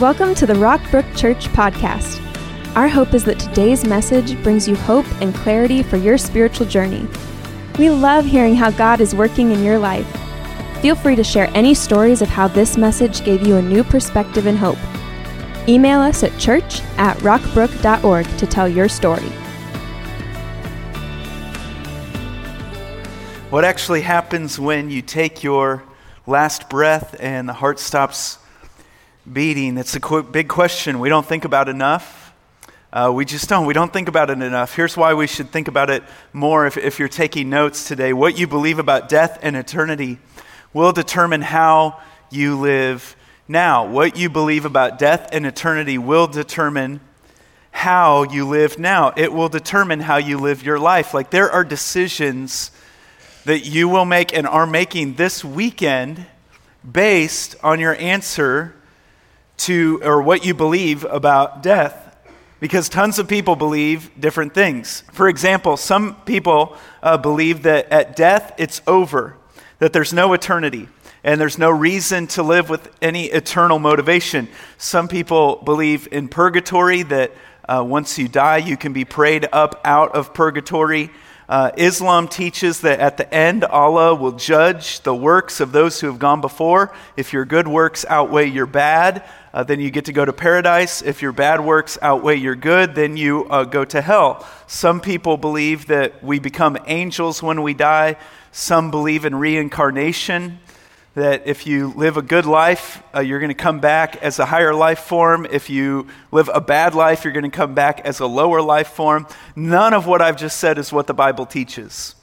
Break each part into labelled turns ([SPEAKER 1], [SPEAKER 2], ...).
[SPEAKER 1] Welcome to the Rockbrook Church podcast. Our hope is that today's message brings you hope and clarity for your spiritual journey. We love hearing how God is working in your life. Feel free to share any stories of how this message gave you a new perspective and hope. Email us at church at rockbrook.org to tell your story.
[SPEAKER 2] What actually happens when you take your last breath and the heart stops beating? It's a big question we don't think about enough. Uh, we just don't. We don't think about it enough. Here's why we should think about it more if, if you're taking notes today. What you believe about death and eternity will determine how you live now. What you believe about death and eternity will determine how you live now. It will determine how you live your life. Like there are decisions that you will make and are making this weekend based on your answer to, or what you believe about death. Because tons of people believe different things. For example, some people uh, believe that at death it's over, that there's no eternity, and there's no reason to live with any eternal motivation. Some people believe in purgatory, that uh, once you die, you can be prayed up out of purgatory. Uh, Islam teaches that at the end, Allah will judge the works of those who have gone before. If your good works outweigh your bad, uh, then you get to go to paradise. If your bad works outweigh your good, then you uh, go to hell. Some people believe that we become angels when we die. Some believe in reincarnation that if you live a good life, uh, you're going to come back as a higher life form. If you live a bad life, you're going to come back as a lower life form. None of what I've just said is what the Bible teaches.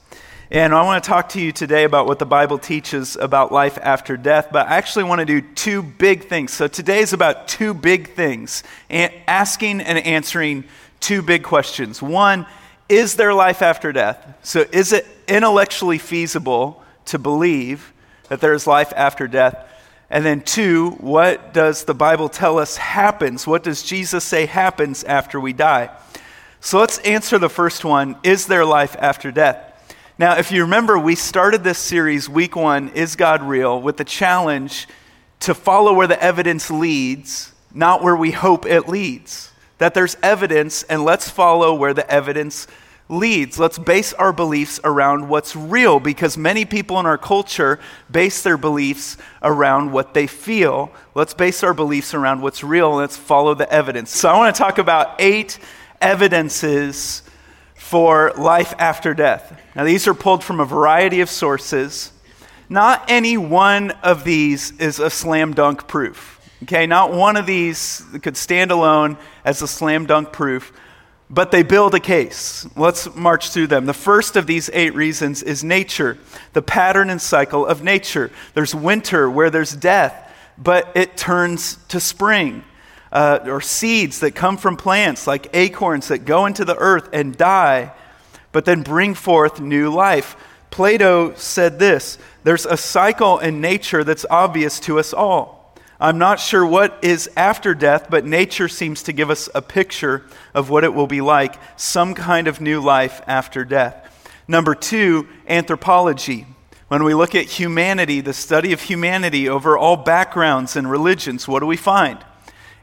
[SPEAKER 2] And I want to talk to you today about what the Bible teaches about life after death, but I actually want to do two big things. So today is about two big things asking and answering two big questions. One, is there life after death? So is it intellectually feasible to believe? that there is life after death. And then, two, what does the Bible tell us happens? What does Jesus say happens after we die? So let's answer the first one Is there life after death? Now, if you remember, we started this series, week one, Is God Real, with the challenge to follow where the evidence leads, not where we hope it leads. That there's evidence, and let's follow where the evidence leads. Let's base our beliefs around what's real because many people in our culture base their beliefs around what they feel. Let's base our beliefs around what's real and let's follow the evidence. So, I want to talk about eight evidences for life after death. Now, these are pulled from a variety of sources. Not any one of these is a slam dunk proof. Okay, not one of these could stand alone as a slam dunk proof but they build a case. Let's march through them. The first of these eight reasons is nature, the pattern and cycle of nature. There's winter where there's death, but it turns to spring. Uh, or seeds that come from plants, like acorns that go into the earth and die, but then bring forth new life. Plato said this there's a cycle in nature that's obvious to us all. I'm not sure what is after death, but nature seems to give us a picture of what it will be like some kind of new life after death. Number two, anthropology. When we look at humanity, the study of humanity over all backgrounds and religions, what do we find?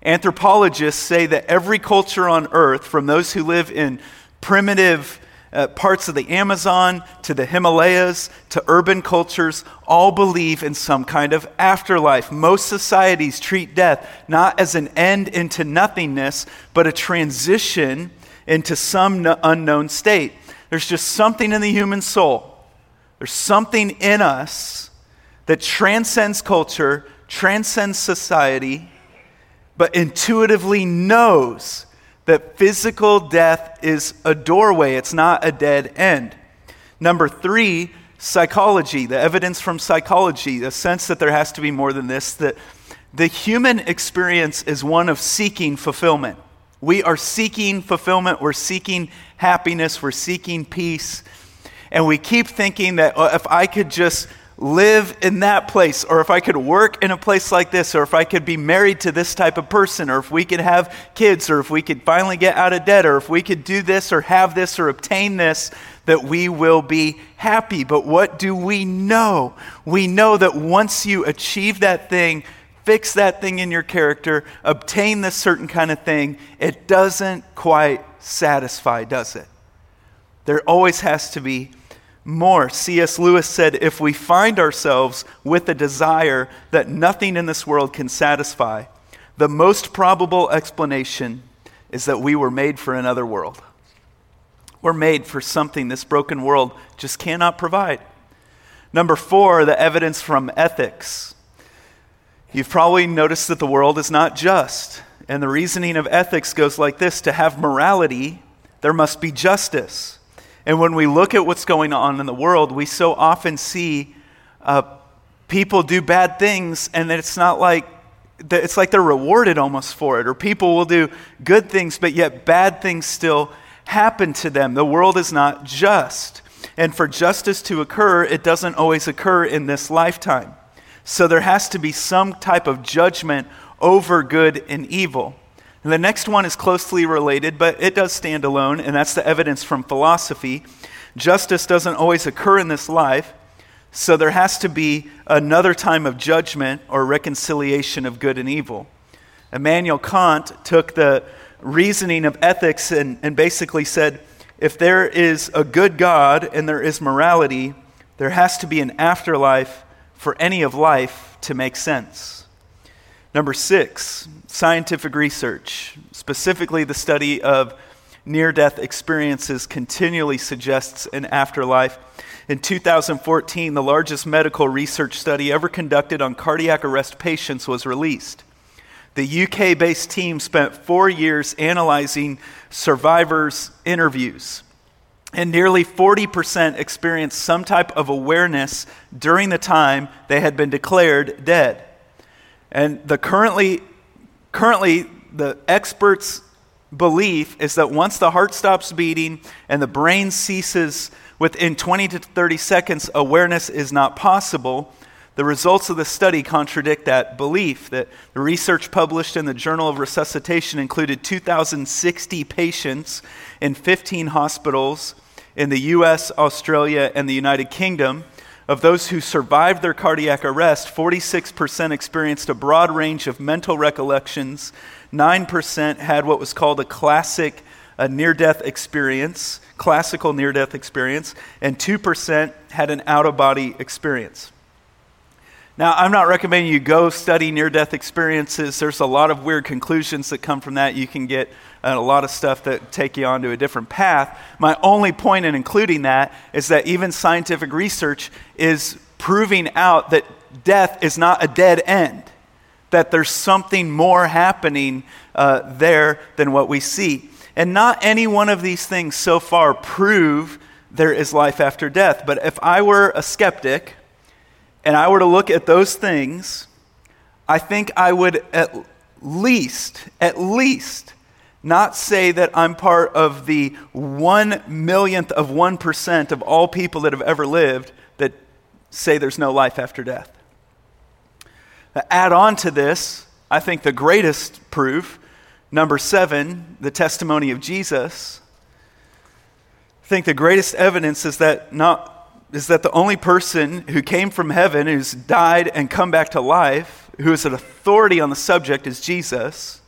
[SPEAKER 2] Anthropologists say that every culture on earth, from those who live in primitive uh, parts of the Amazon to the Himalayas to urban cultures all believe in some kind of afterlife. Most societies treat death not as an end into nothingness, but a transition into some unknown state. There's just something in the human soul, there's something in us that transcends culture, transcends society, but intuitively knows that physical death is a doorway, it's not a dead end. Number three, psychology, the evidence from psychology, the sense that there has to be more than this, that the human experience is one of seeking fulfillment. We are seeking fulfillment, we're seeking happiness, we're seeking peace. And we keep thinking that oh, if I could just live in that place, or if I could work in a place like this, or if I could be married to this type of person, or if we could have kids, or if we could finally get out of debt, or if we could do this, or have this, or obtain this, that we will be happy. But what do we know? We know that once you achieve that thing, fix that thing in your character, obtain this certain kind of thing, it doesn't quite satisfy, does it? There always has to be more. C.S. Lewis said if we find ourselves with a desire that nothing in this world can satisfy, the most probable explanation is that we were made for another world. We're made for something this broken world just cannot provide. Number four, the evidence from ethics. You've probably noticed that the world is not just. And the reasoning of ethics goes like this to have morality, there must be justice. And when we look at what's going on in the world, we so often see uh, people do bad things, and it's not like it's like they're rewarded almost for it, or people will do good things, but yet bad things still happen to them. The world is not just. And for justice to occur, it doesn't always occur in this lifetime. So there has to be some type of judgment over good and evil. The next one is closely related, but it does stand alone, and that's the evidence from philosophy. Justice doesn't always occur in this life, so there has to be another time of judgment or reconciliation of good and evil. Immanuel Kant took the reasoning of ethics and, and basically said if there is a good God and there is morality, there has to be an afterlife for any of life to make sense. Number six, scientific research, specifically the study of near death experiences, continually suggests an afterlife. In 2014, the largest medical research study ever conducted on cardiac arrest patients was released. The UK based team spent four years analyzing survivors' interviews, and nearly 40% experienced some type of awareness during the time they had been declared dead. And the currently, currently the experts' belief is that once the heart stops beating and the brain ceases within 20 to 30 seconds, awareness is not possible. The results of the study contradict that belief. That the research published in the Journal of Resuscitation included 2,060 patients in 15 hospitals in the US, Australia, and the United Kingdom. Of those who survived their cardiac arrest, 46% experienced a broad range of mental recollections. 9% had what was called a classic a near death experience, classical near death experience, and 2% had an out of body experience. Now, I'm not recommending you go study near death experiences. There's a lot of weird conclusions that come from that. You can get uh, a lot of stuff that take you onto a different path. My only point in including that is that even scientific research is proving out that death is not a dead end, that there's something more happening uh, there than what we see. And not any one of these things so far prove there is life after death. But if I were a skeptic and I were to look at those things, I think I would at least, at least, not say that I'm part of the one millionth of 1% of all people that have ever lived that say there's no life after death. Add on to this, I think the greatest proof Number seven, the testimony of Jesus. I think the greatest evidence is that not is that the only person who came from heaven, who's died and come back to life, who is an authority on the subject, is Jesus.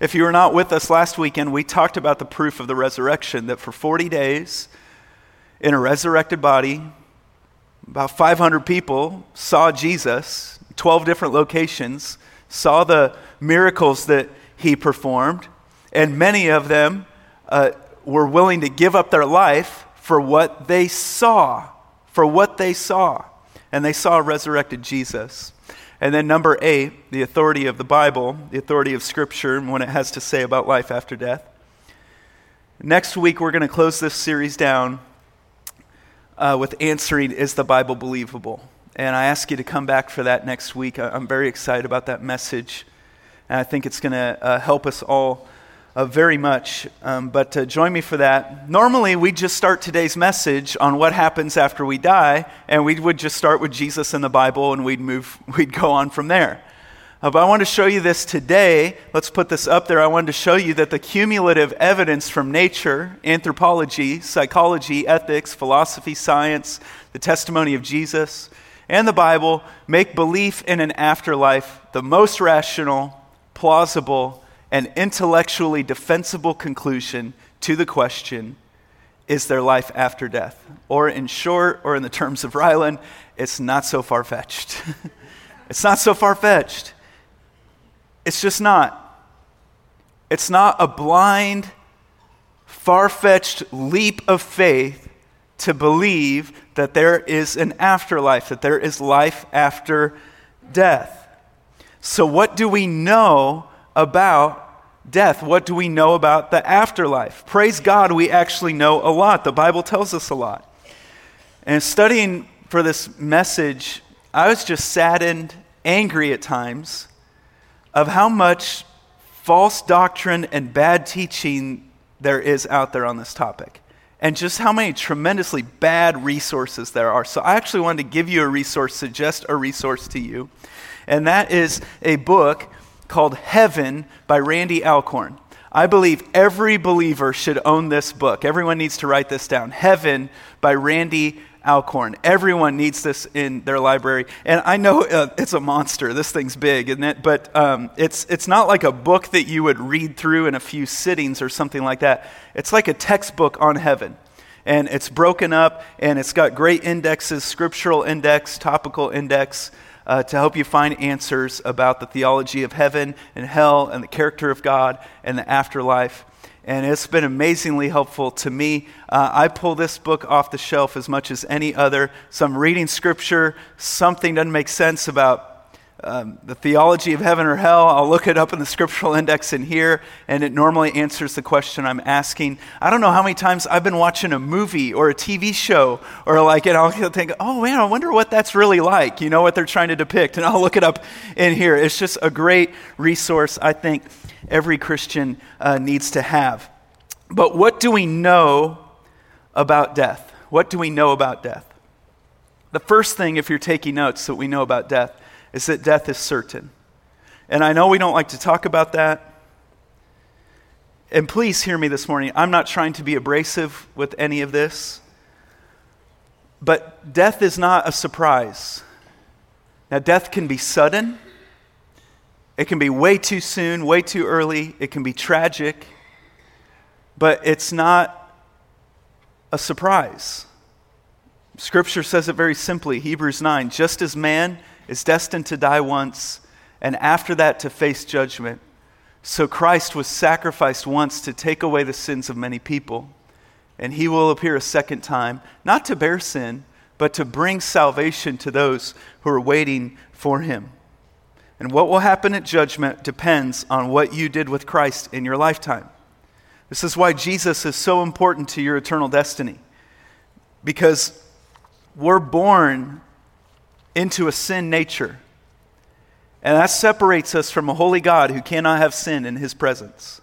[SPEAKER 2] If you were not with us last weekend, we talked about the proof of the resurrection that for 40 days, in a resurrected body, about 500 people saw Jesus, 12 different locations, saw the miracles that he performed, and many of them uh, were willing to give up their life for what they saw, for what they saw. And they saw resurrected Jesus. And then, number eight, the authority of the Bible, the authority of Scripture, and what it has to say about life after death. Next week, we're going to close this series down uh, with answering Is the Bible believable? And I ask you to come back for that next week. I'm very excited about that message. And I think it's going to uh, help us all uh, very much. Um, but uh, join me for that. Normally, we just start today's message on what happens after we die, and we would just start with Jesus in the Bible, and we'd move, we'd go on from there. Uh, but I want to show you this today. Let's put this up there. I wanted to show you that the cumulative evidence from nature, anthropology, psychology, ethics, philosophy, science, the testimony of Jesus, and the Bible make belief in an afterlife the most rational, plausible, and intellectually defensible conclusion to the question is there life after death? Or, in short, or in the terms of Ryland, it's not so far fetched. it's not so far fetched. It's just not. It's not a blind, far fetched leap of faith to believe that there is an afterlife, that there is life after death. So, what do we know about death? What do we know about the afterlife? Praise God, we actually know a lot. The Bible tells us a lot. And studying for this message, I was just saddened, angry at times, of how much false doctrine and bad teaching there is out there on this topic. And just how many tremendously bad resources there are. So, I actually wanted to give you a resource, suggest a resource to you. And that is a book called Heaven by Randy Alcorn. I believe every believer should own this book. Everyone needs to write this down. Heaven by Randy Alcorn. Everyone needs this in their library. And I know uh, it's a monster. This thing's big, isn't it? But um, it's, it's not like a book that you would read through in a few sittings or something like that. It's like a textbook on heaven. And it's broken up, and it's got great indexes scriptural index, topical index uh, to help you find answers about the theology of heaven and hell and the character of God and the afterlife. And it's been amazingly helpful to me. Uh, I pull this book off the shelf as much as any other. So I'm reading scripture, something doesn't make sense about um, the theology of heaven or hell. I'll look it up in the scriptural index in here, and it normally answers the question I'm asking. I don't know how many times I've been watching a movie or a TV show, or like, and I'll think, oh man, I wonder what that's really like. You know what they're trying to depict, and I'll look it up in here. It's just a great resource. I think every Christian uh, needs to have. But what do we know about death? What do we know about death? The first thing, if you're taking notes, that we know about death is that death is certain. And I know we don't like to talk about that. And please hear me this morning. I'm not trying to be abrasive with any of this. But death is not a surprise. Now, death can be sudden, it can be way too soon, way too early, it can be tragic, but it's not a surprise. Scripture says it very simply Hebrews 9 just as man is destined to die once, and after that to face judgment. So Christ was sacrificed once to take away the sins of many people. And he will appear a second time, not to bear sin, but to bring salvation to those who are waiting for him. And what will happen at judgment depends on what you did with Christ in your lifetime. This is why Jesus is so important to your eternal destiny. Because we're born into a sin nature. And that separates us from a holy God who cannot have sin in his presence.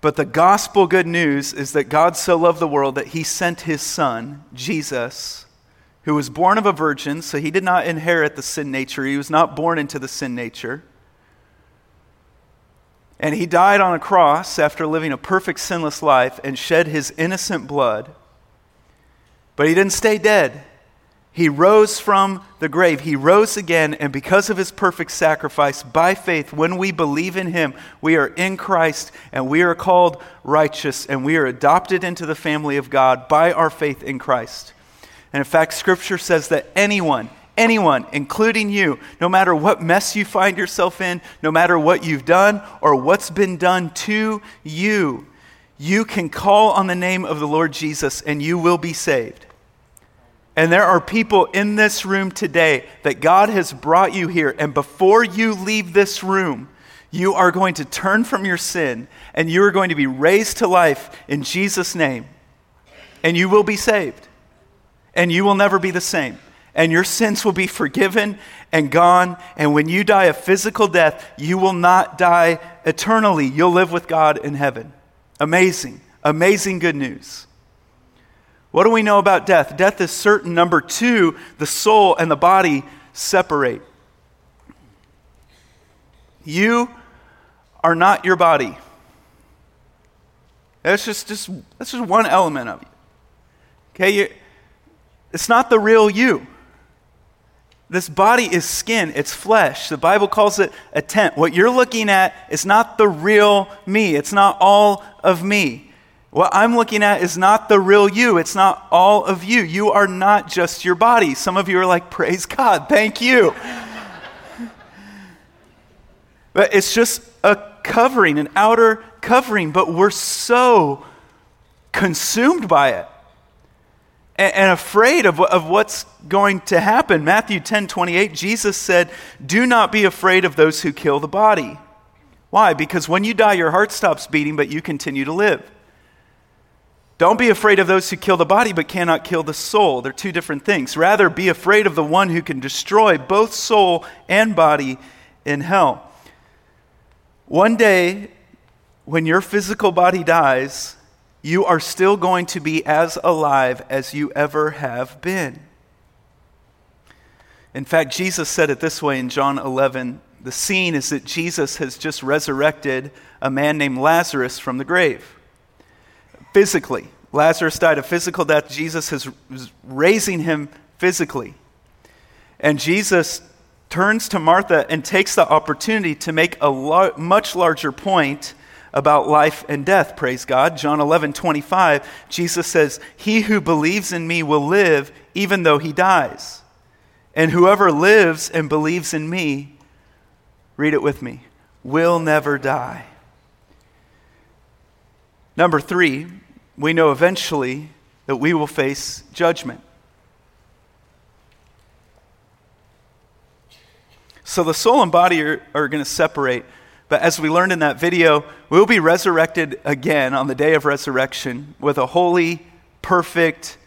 [SPEAKER 2] But the gospel good news is that God so loved the world that he sent his son, Jesus, who was born of a virgin, so he did not inherit the sin nature. He was not born into the sin nature. And he died on a cross after living a perfect sinless life and shed his innocent blood. But he didn't stay dead. He rose from the grave. He rose again, and because of his perfect sacrifice, by faith, when we believe in him, we are in Christ and we are called righteous and we are adopted into the family of God by our faith in Christ. And in fact, scripture says that anyone, anyone, including you, no matter what mess you find yourself in, no matter what you've done or what's been done to you, you can call on the name of the Lord Jesus and you will be saved. And there are people in this room today that God has brought you here. And before you leave this room, you are going to turn from your sin and you are going to be raised to life in Jesus' name. And you will be saved. And you will never be the same. And your sins will be forgiven and gone. And when you die a physical death, you will not die eternally. You'll live with God in heaven. Amazing, amazing good news. What do we know about death? Death is certain. Number two, the soul and the body separate. You are not your body. That's just, just, that's just one element of you. Okay? You, it's not the real you. This body is skin, it's flesh. The Bible calls it a tent. What you're looking at is not the real me, it's not all of me. What I'm looking at is not the real you. It's not all of you. You are not just your body. Some of you are like, praise God, thank you. but it's just a covering, an outer covering, but we're so consumed by it and, and afraid of, of what's going to happen. Matthew 10 28, Jesus said, Do not be afraid of those who kill the body. Why? Because when you die, your heart stops beating, but you continue to live. Don't be afraid of those who kill the body but cannot kill the soul. They're two different things. Rather, be afraid of the one who can destroy both soul and body in hell. One day, when your physical body dies, you are still going to be as alive as you ever have been. In fact, Jesus said it this way in John 11. The scene is that Jesus has just resurrected a man named Lazarus from the grave. Physically. Lazarus died a physical death. Jesus is raising him physically. And Jesus turns to Martha and takes the opportunity to make a much larger point about life and death, praise God. John 11, 25, Jesus says, He who believes in me will live even though he dies. And whoever lives and believes in me, read it with me, will never die. Number three, we know eventually that we will face judgment. So the soul and body are, are going to separate. But as we learned in that video, we'll be resurrected again on the day of resurrection with a holy, perfect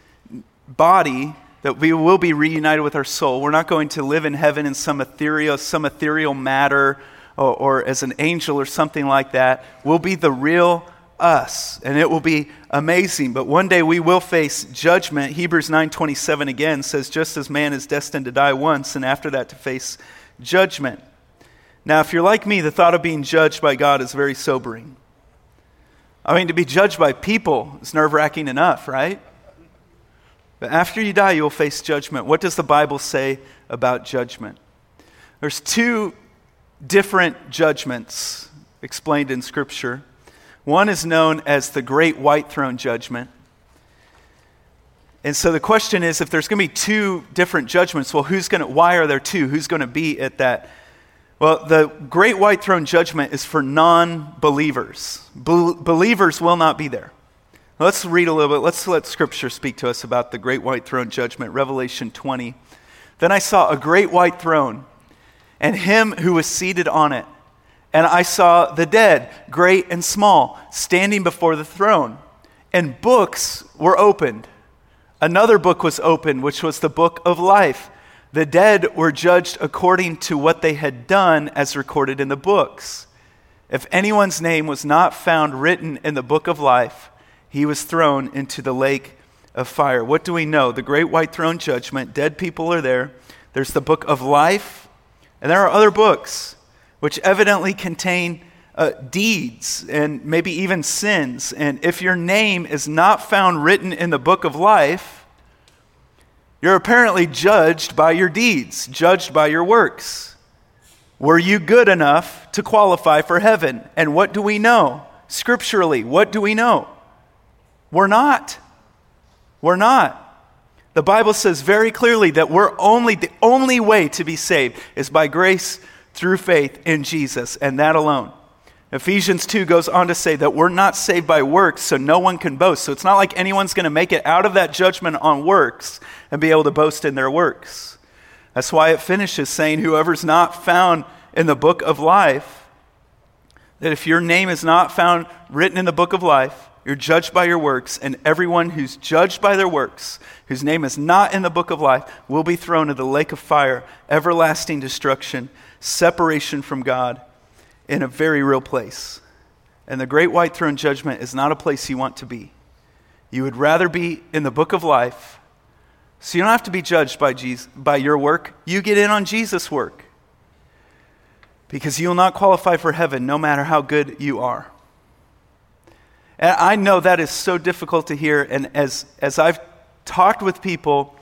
[SPEAKER 2] body that we will be reunited with our soul. We're not going to live in heaven in some ethereal, some ethereal matter or, or as an angel or something like that. We'll be the real us and it will be amazing but one day we will face judgment hebrews 9.27 again says just as man is destined to die once and after that to face judgment now, if you're like me, the thought of being judged by God is very sobering. I mean, to be judged by people is nerve wracking enough, right? But after you die, you'll face judgment. What does the Bible say about judgment? There's two different judgments explained in Scripture. One is known as the Great White Throne Judgment. And so the question is if there's going to be two different judgments, well, who's going to, why are there two? Who's going to be at that well, the great white throne judgment is for non believers. Be- believers will not be there. Let's read a little bit. Let's let Scripture speak to us about the great white throne judgment, Revelation 20. Then I saw a great white throne and him who was seated on it. And I saw the dead, great and small, standing before the throne. And books were opened. Another book was opened, which was the book of life. The dead were judged according to what they had done as recorded in the books. If anyone's name was not found written in the book of life, he was thrown into the lake of fire. What do we know? The great white throne judgment, dead people are there. There's the book of life, and there are other books which evidently contain uh, deeds and maybe even sins. And if your name is not found written in the book of life, you're apparently judged by your deeds, judged by your works. Were you good enough to qualify for heaven? And what do we know? Scripturally, what do we know? We're not. We're not. The Bible says very clearly that we're only the only way to be saved is by grace through faith in Jesus and that alone. Ephesians 2 goes on to say that we're not saved by works, so no one can boast. So it's not like anyone's going to make it out of that judgment on works and be able to boast in their works. That's why it finishes saying, Whoever's not found in the book of life, that if your name is not found written in the book of life, you're judged by your works, and everyone who's judged by their works, whose name is not in the book of life, will be thrown into the lake of fire, everlasting destruction, separation from God in a very real place. And the great white throne judgment is not a place you want to be. You would rather be in the book of life. So you don't have to be judged by, Jesus, by your work. You get in on Jesus' work. Because you will not qualify for heaven no matter how good you are. And I know that is so difficult to hear. And as, as I've talked with people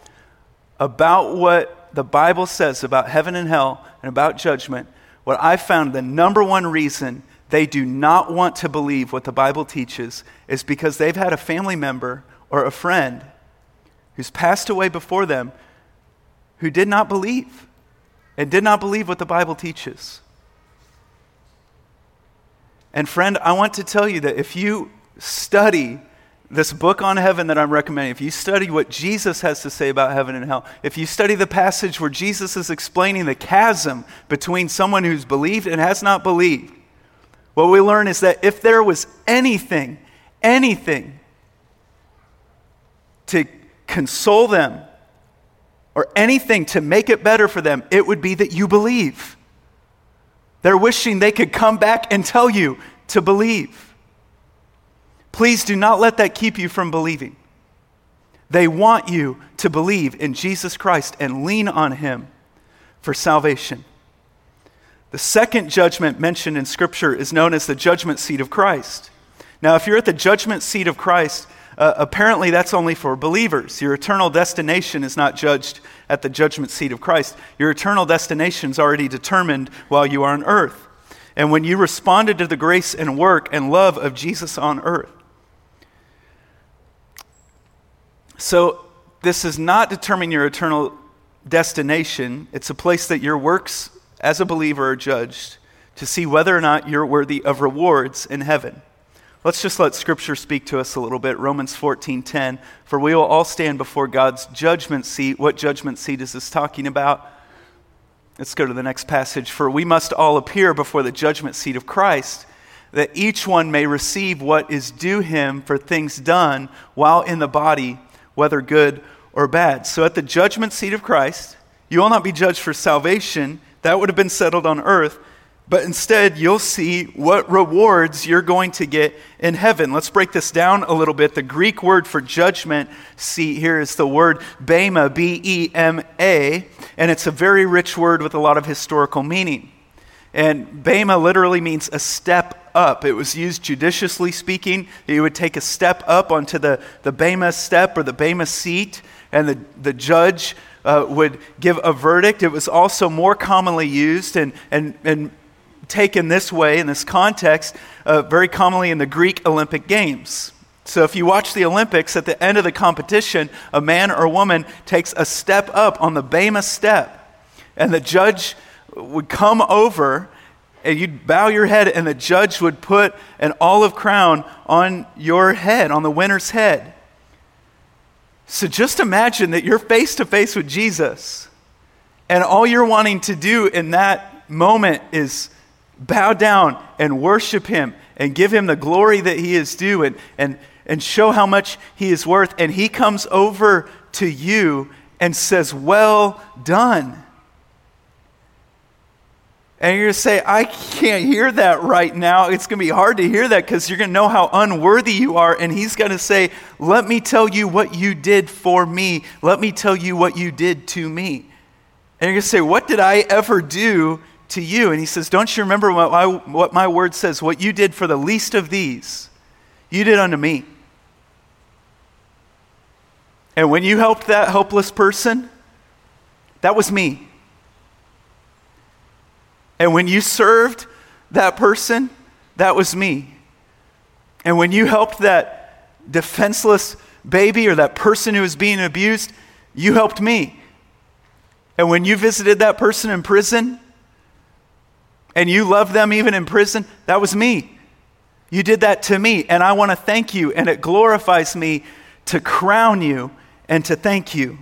[SPEAKER 2] about what the Bible says about heaven and hell and about judgment, what I found the number one reason they do not want to believe what the Bible teaches is because they've had a family member or a friend who's passed away before them who did not believe and did not believe what the Bible teaches. And, friend, I want to tell you that if you study this book on heaven that I'm recommending, if you study what Jesus has to say about heaven and hell, if you study the passage where Jesus is explaining the chasm between someone who's believed and has not believed, what we learn is that if there was anything, anything to console them or anything to make it better for them, it would be that you believe. They're wishing they could come back and tell you to believe. Please do not let that keep you from believing. They want you to believe in Jesus Christ and lean on Him for salvation. The second judgment mentioned in Scripture is known as the judgment seat of Christ. Now, if you're at the judgment seat of Christ, uh, apparently that's only for believers. Your eternal destination is not judged at the judgment seat of Christ. Your eternal destination is already determined while you are on earth. And when you responded to the grace and work and love of Jesus on earth, So, this is not determining your eternal destination. It's a place that your works as a believer are judged to see whether or not you're worthy of rewards in heaven. Let's just let scripture speak to us a little bit. Romans 14:10, for we will all stand before God's judgment seat. What judgment seat is this talking about? Let's go to the next passage. For we must all appear before the judgment seat of Christ, that each one may receive what is due him for things done while in the body whether good or bad. So at the judgment seat of Christ, you will not be judged for salvation. That would have been settled on earth. But instead, you'll see what rewards you're going to get in heaven. Let's break this down a little bit. The Greek word for judgment seat here is the word bema, B E M A, and it's a very rich word with a lot of historical meaning. And bema literally means a step up. It was used judiciously speaking. You would take a step up onto the, the Bema step or the Bema seat, and the, the judge uh, would give a verdict. It was also more commonly used and, and, and taken this way in this context, uh, very commonly in the Greek Olympic Games. So if you watch the Olympics, at the end of the competition, a man or woman takes a step up on the Bema step, and the judge would come over and you'd bow your head, and the judge would put an olive crown on your head, on the winner's head. So just imagine that you're face to face with Jesus, and all you're wanting to do in that moment is bow down and worship Him and give Him the glory that He is due and, and, and show how much He is worth. And He comes over to you and says, Well done. And you're going to say, I can't hear that right now. It's going to be hard to hear that because you're going to know how unworthy you are. And he's going to say, Let me tell you what you did for me. Let me tell you what you did to me. And you're going to say, What did I ever do to you? And he says, Don't you remember what my, what my word says? What you did for the least of these, you did unto me. And when you helped that helpless person, that was me. And when you served that person, that was me. And when you helped that defenseless baby or that person who was being abused, you helped me. And when you visited that person in prison and you loved them even in prison, that was me. You did that to me, and I want to thank you, and it glorifies me to crown you and to thank you.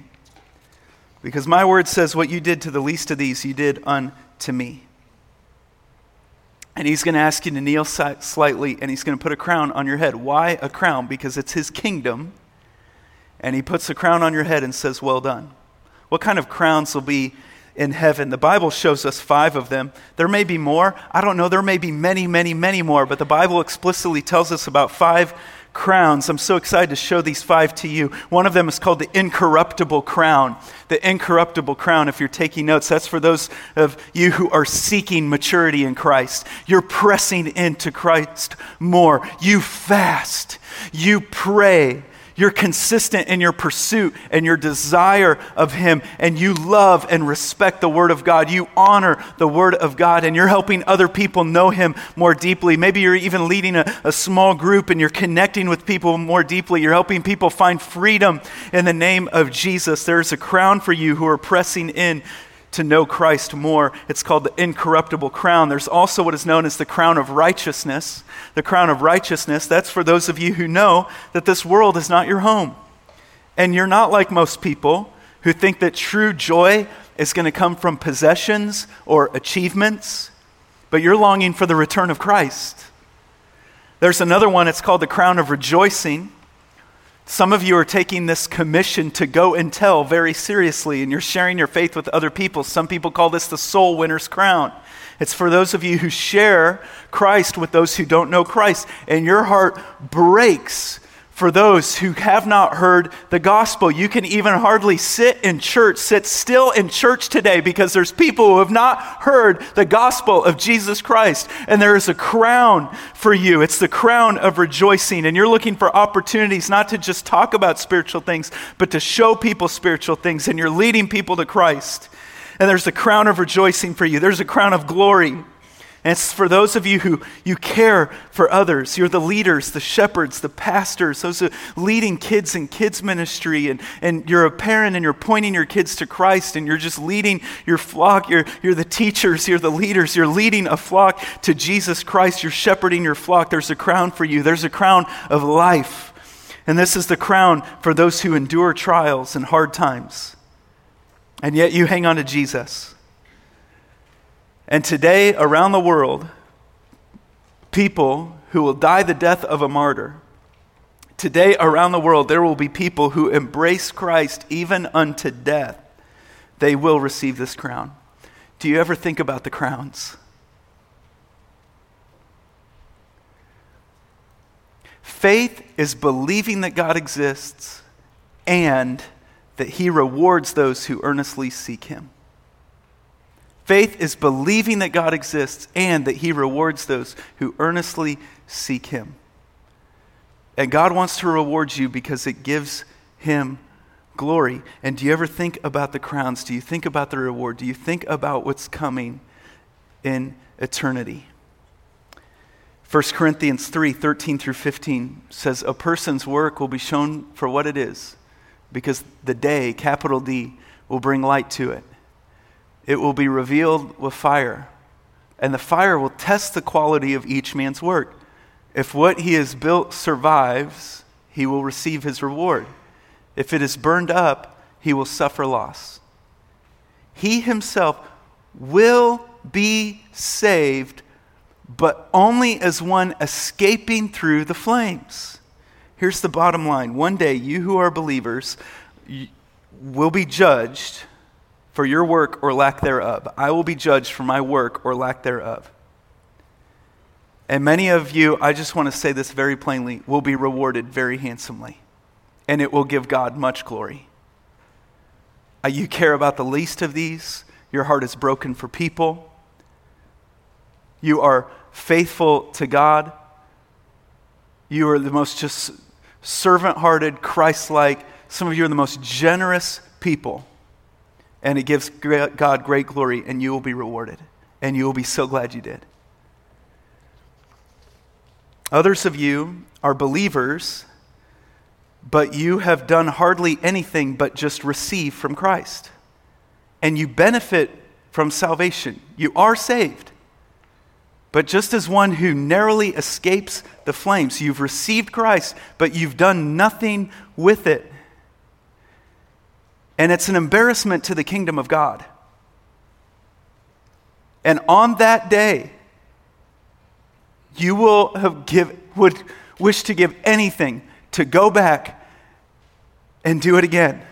[SPEAKER 2] Because my word says, What you did to the least of these, you did unto me. And he's going to ask you to kneel slightly and he's going to put a crown on your head. Why a crown? Because it's his kingdom. And he puts a crown on your head and says, Well done. What kind of crowns will be in heaven? The Bible shows us five of them. There may be more. I don't know. There may be many, many, many more. But the Bible explicitly tells us about five crowns. I'm so excited to show these five to you. One of them is called the incorruptible crown. The incorruptible crown, if you're taking notes, that's for those of you who are seeking maturity in Christ. You're pressing into Christ more. You fast, you pray, You're consistent in your pursuit and your desire of Him, and you love and respect the Word of God. You honor the Word of God, and you're helping other people know Him more deeply. Maybe you're even leading a, a small group and you're connecting with people more deeply. You're helping people find freedom in the name of Jesus. There's a crown for you who are pressing in to know Christ more. It's called the incorruptible crown. There's also what is known as the crown of righteousness. The crown of righteousness, that's for those of you who know that this world is not your home. And you're not like most people who think that true joy is going to come from possessions or achievements, but you're longing for the return of Christ. There's another one, it's called the crown of rejoicing. Some of you are taking this commission to go and tell very seriously, and you're sharing your faith with other people. Some people call this the soul winner's crown. It's for those of you who share Christ with those who don't know Christ, and your heart breaks for those who have not heard the gospel. You can even hardly sit in church, sit still in church today because there's people who have not heard the gospel of Jesus Christ. And there is a crown for you. It's the crown of rejoicing. And you're looking for opportunities not to just talk about spiritual things, but to show people spiritual things. And you're leading people to Christ. And there's a crown of rejoicing for you, there's a crown of glory. And it's for those of you who you care for others. You're the leaders, the shepherds, the pastors, those are leading kids in kids ministry. And, and you're a parent and you're pointing your kids to Christ and you're just leading your flock. You're, you're the teachers, you're the leaders. You're leading a flock to Jesus Christ. You're shepherding your flock. There's a crown for you, there's a crown of life. And this is the crown for those who endure trials and hard times. And yet you hang on to Jesus. And today, around the world, people who will die the death of a martyr, today, around the world, there will be people who embrace Christ even unto death. They will receive this crown. Do you ever think about the crowns? Faith is believing that God exists and that he rewards those who earnestly seek him. Faith is believing that God exists and that He rewards those who earnestly seek Him. And God wants to reward you because it gives Him glory. And do you ever think about the crowns? Do you think about the reward? Do you think about what's coming in eternity? 1 Corinthians 3 13 through 15 says, A person's work will be shown for what it is, because the day, capital D, will bring light to it it will be revealed with fire. And the fire will test the quality of each man's work. If what he has built survives, he will receive his reward. If it is burned up, he will suffer loss. He himself will be saved, but only as one escaping through the flames. Here's the bottom line one day, you who are believers will be judged for your work or lack thereof. I will be judged for my work or lack thereof. And many of you, I just want to say this very plainly, will be rewarded very handsomely. And it will give God much glory. Uh, you care about the least of these. Your heart is broken for people. You are faithful to God. You are the most just servant hearted, Christ like. Some of you are the most generous people and it gives God great glory, and you will be rewarded. And you will be so glad you did. Others of you are believers, but you have done hardly anything but just receive from Christ. And you benefit from salvation. You are saved. But just as one who narrowly escapes the flames, you've received Christ, but you've done nothing with it. And it's an embarrassment to the kingdom of God. And on that day, you will have give, would wish to give anything to go back and do it again.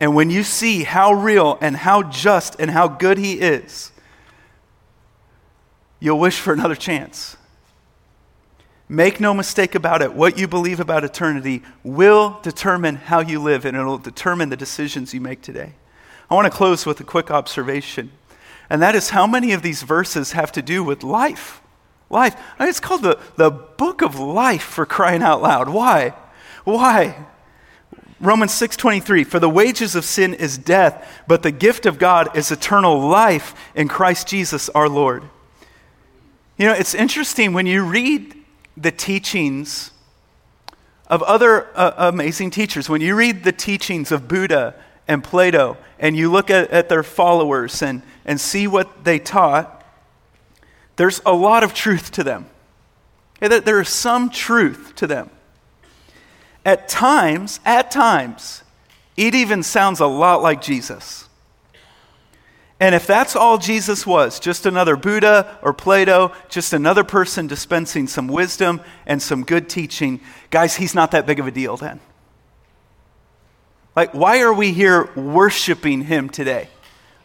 [SPEAKER 2] And when you see how real and how just and how good He is, you'll wish for another chance. Make no mistake about it, what you believe about eternity will determine how you live, and it'll determine the decisions you make today. I want to close with a quick observation, and that is how many of these verses have to do with life. Life. It's called the, the book of life for crying out loud. Why? Why? Romans 6:23 For the wages of sin is death, but the gift of God is eternal life in Christ Jesus our Lord. You know, it's interesting when you read the teachings of other uh, amazing teachers, when you read the teachings of Buddha and Plato, and you look at, at their followers and, and see what they taught, there's a lot of truth to them. There is some truth to them. At times, at times, it even sounds a lot like Jesus. And if that's all Jesus was, just another Buddha or Plato, just another person dispensing some wisdom and some good teaching, guys, he's not that big of a deal then. Like, why are we here worshiping him today?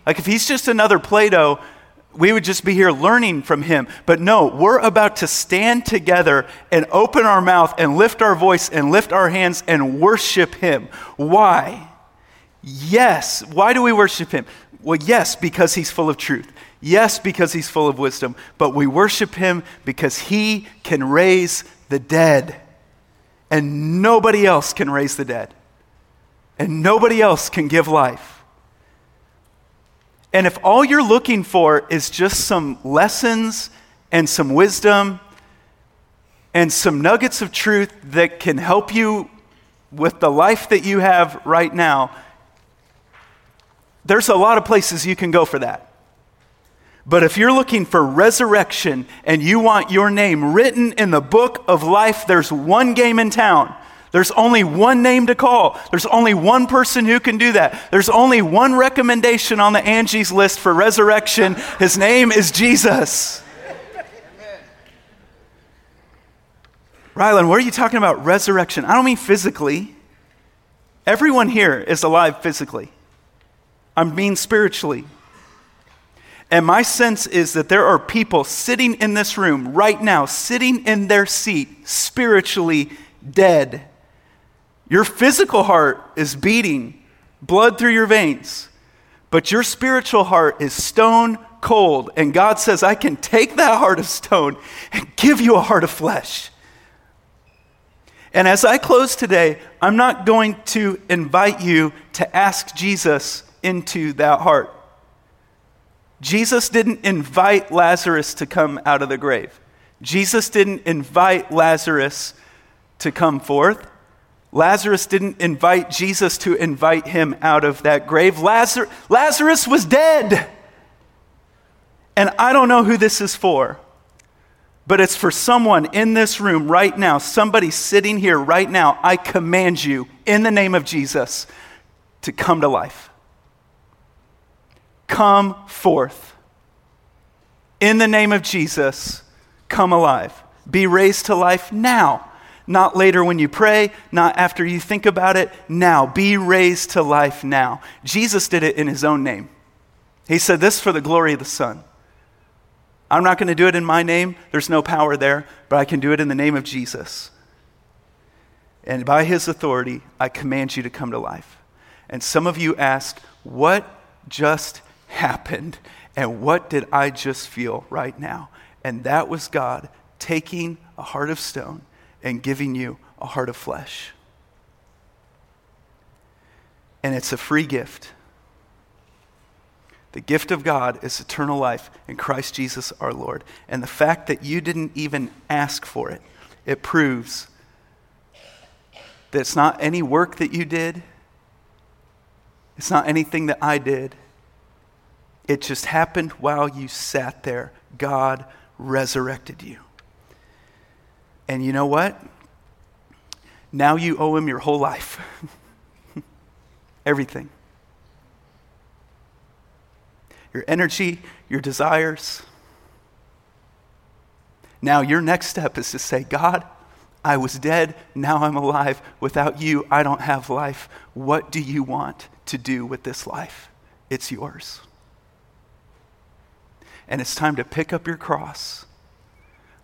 [SPEAKER 2] Like, if he's just another Plato, we would just be here learning from him. But no, we're about to stand together and open our mouth and lift our voice and lift our hands and worship him. Why? Yes. Why do we worship him? Well, yes, because he's full of truth. Yes, because he's full of wisdom. But we worship him because he can raise the dead. And nobody else can raise the dead. And nobody else can give life. And if all you're looking for is just some lessons and some wisdom and some nuggets of truth that can help you with the life that you have right now, there's a lot of places you can go for that. But if you're looking for resurrection and you want your name written in the book of life, there's one game in town there's only one name to call. There's only one person who can do that. There's only one recommendation on the Angie's list for resurrection. His name is Jesus. Rylan, what are you talking about resurrection? I don't mean physically. Everyone here is alive physically. I mean spiritually. And my sense is that there are people sitting in this room right now, sitting in their seat, spiritually dead. Your physical heart is beating, blood through your veins, but your spiritual heart is stone cold. And God says, I can take that heart of stone and give you a heart of flesh. And as I close today, I'm not going to invite you to ask Jesus into that heart. Jesus didn't invite Lazarus to come out of the grave. Jesus didn't invite Lazarus to come forth. Lazarus didn't invite Jesus to invite him out of that grave. Lazarus, Lazarus was dead. And I don't know who this is for, but it's for someone in this room right now, somebody sitting here right now. I command you, in the name of Jesus, to come to life. Come forth. In the name of Jesus, come alive. Be raised to life now not later when you pray, not after you think about it. Now, be raised to life now. Jesus did it in his own name. He said, This for the glory of the Son. I'm not going to do it in my name, there's no power there, but I can do it in the name of Jesus. And by his authority, I command you to come to life. And some of you ask, What just happened? And what did I just feel right now? And that was God taking a heart of stone and giving you a heart of flesh. And it's a free gift. The gift of God is eternal life in Christ Jesus our Lord. And the fact that you didn't even ask for it, it proves that it's not any work that you did, it's not anything that I did. It just happened while you sat there. God resurrected you. And you know what? Now you owe him your whole life. Everything. Your energy, your desires. Now, your next step is to say, God, I was dead, now I'm alive. Without you, I don't have life. What do you want to do with this life? It's yours. And it's time to pick up your cross,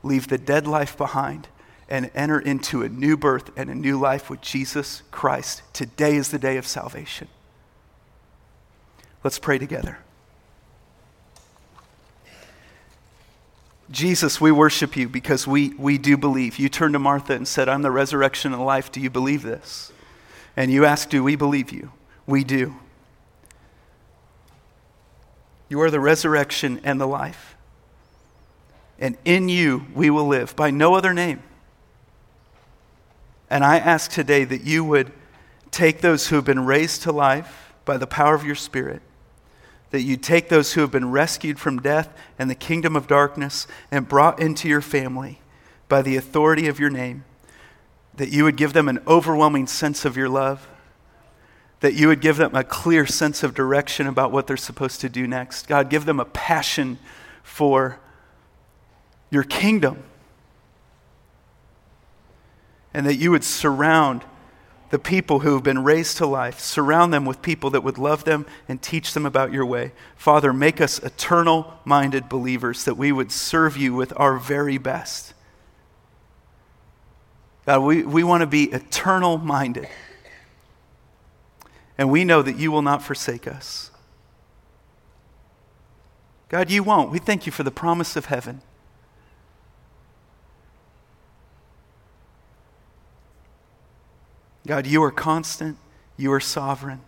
[SPEAKER 2] leave the dead life behind, and enter into a new birth and a new life with Jesus Christ. Today is the day of salvation. Let's pray together. Jesus, we worship you because we, we do believe. You turned to Martha and said, I'm the resurrection and life. Do you believe this? And you ask, Do we believe you? We do. You are the resurrection and the life. And in you we will live by no other name. And I ask today that you would take those who have been raised to life by the power of your Spirit, that you take those who have been rescued from death and the kingdom of darkness and brought into your family by the authority of your name, that you would give them an overwhelming sense of your love, that you would give them a clear sense of direction about what they're supposed to do next. God, give them a passion for your kingdom. And that you would surround the people who have been raised to life, surround them with people that would love them and teach them about your way. Father, make us eternal minded believers that we would serve you with our very best. God, we, we want to be eternal minded. And we know that you will not forsake us. God, you won't. We thank you for the promise of heaven. God, you are constant, you are sovereign.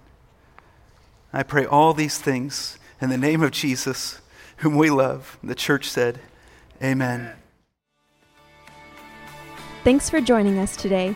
[SPEAKER 2] I pray all these things in the name of Jesus, whom we love. The church said, Amen.
[SPEAKER 1] Thanks for joining us today.